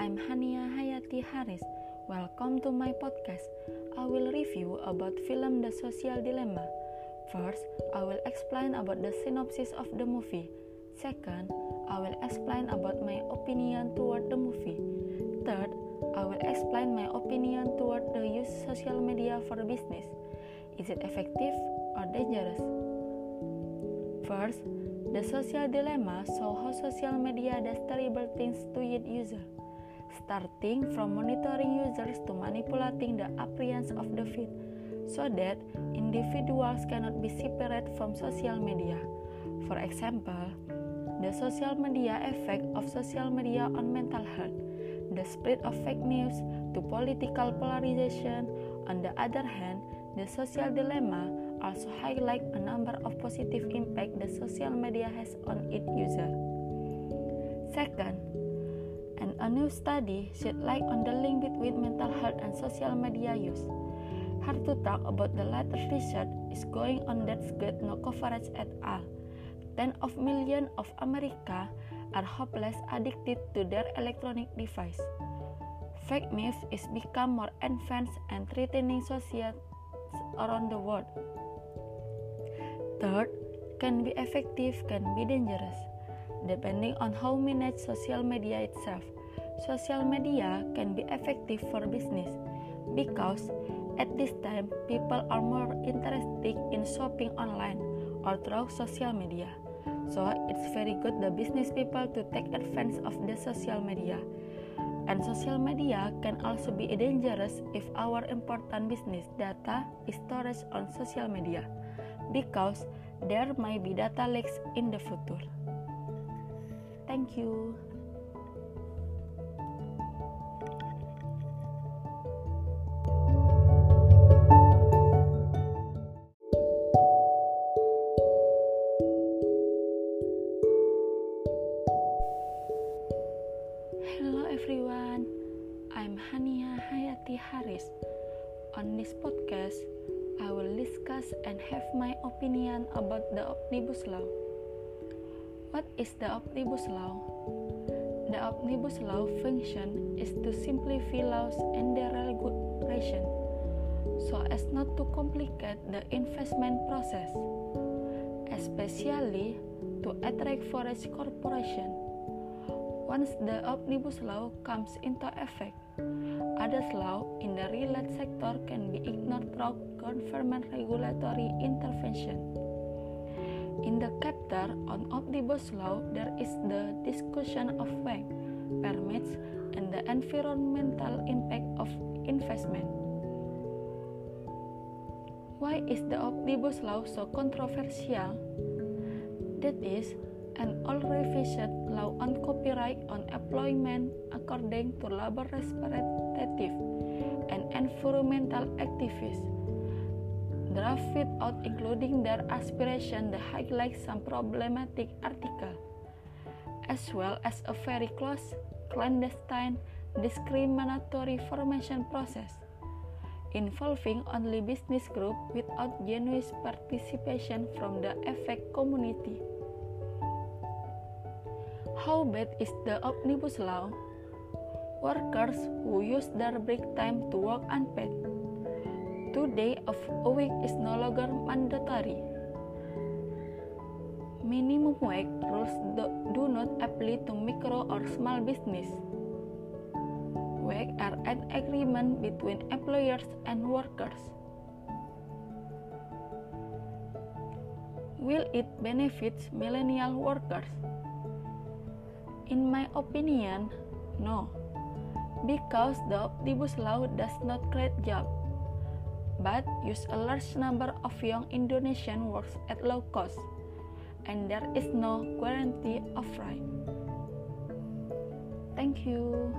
Hania Hayati Haris. Welcome to my podcast. I will review about film The Social Dilemma. First, I will explain about the synopsis of the movie. Second, I will explain about my opinion toward the movie. Third, I will explain my opinion toward the use social media for business. Is it effective or dangerous? First, the social dilemma show how social media does terrible things to its user, starting from monitoring users to manipulating the appearance of the feed, so that individuals cannot be separate from social media. For example, the social media effect of social media on mental health, the spread of fake news to political polarization. On the other hand, the social dilemma also highlight a number of positive impact the social media has on its user. Second, a new study shed light on the link between mental health and social media use. Hard to talk about the latest research is going on that's got no coverage at all. Ten of millions of America are hopeless addicted to their electronic device. Fake news is become more advanced and threatening societies around the world. Third, can be effective, can be dangerous, depending on how manage social media itself. Social media can be effective for business because at this time people are more interested in shopping online or through social media. So it's very good the business people to take advantage of the social media. And social media can also be dangerous if our important business data is stored on social media because there might be data leaks in the future. Thank you. Everyone, I'm Hania Hayati Haris. On this podcast, I will discuss and have my opinion about the Omnibus Law. What is the Omnibus Law? The Omnibus Law function is to simplify laws and their regulation so as not to complicate the investment process, especially to attract foreign corporations. Once the Omnibus Law comes into effect, other laws in the real estate sector can be ignored through government regulatory intervention. In the chapter on Omnibus Law, there is the discussion of WAC, permits, and the environmental impact of investment. Why is the Omnibus Law so controversial? That is, an old revision law on copyright on employment according to labor representative and environmental activists. Drafted out including their aspiration that highlight some problematic article as well as a very close clandestine discriminatory formation process involving only business group without genuine participation from the effect community how bad is the omnibus law? Workers who use their break time to work unpaid. Two days of a week is no longer mandatory. Minimum wage rules do, do not apply to micro or small business. Wage are an agreement between employers and workers. Will it benefit millennial workers? In my opinion, no, because the omnibus law does not create jobs, but use a large number of young Indonesian works at low cost, and there is no guarantee of right. Thank you.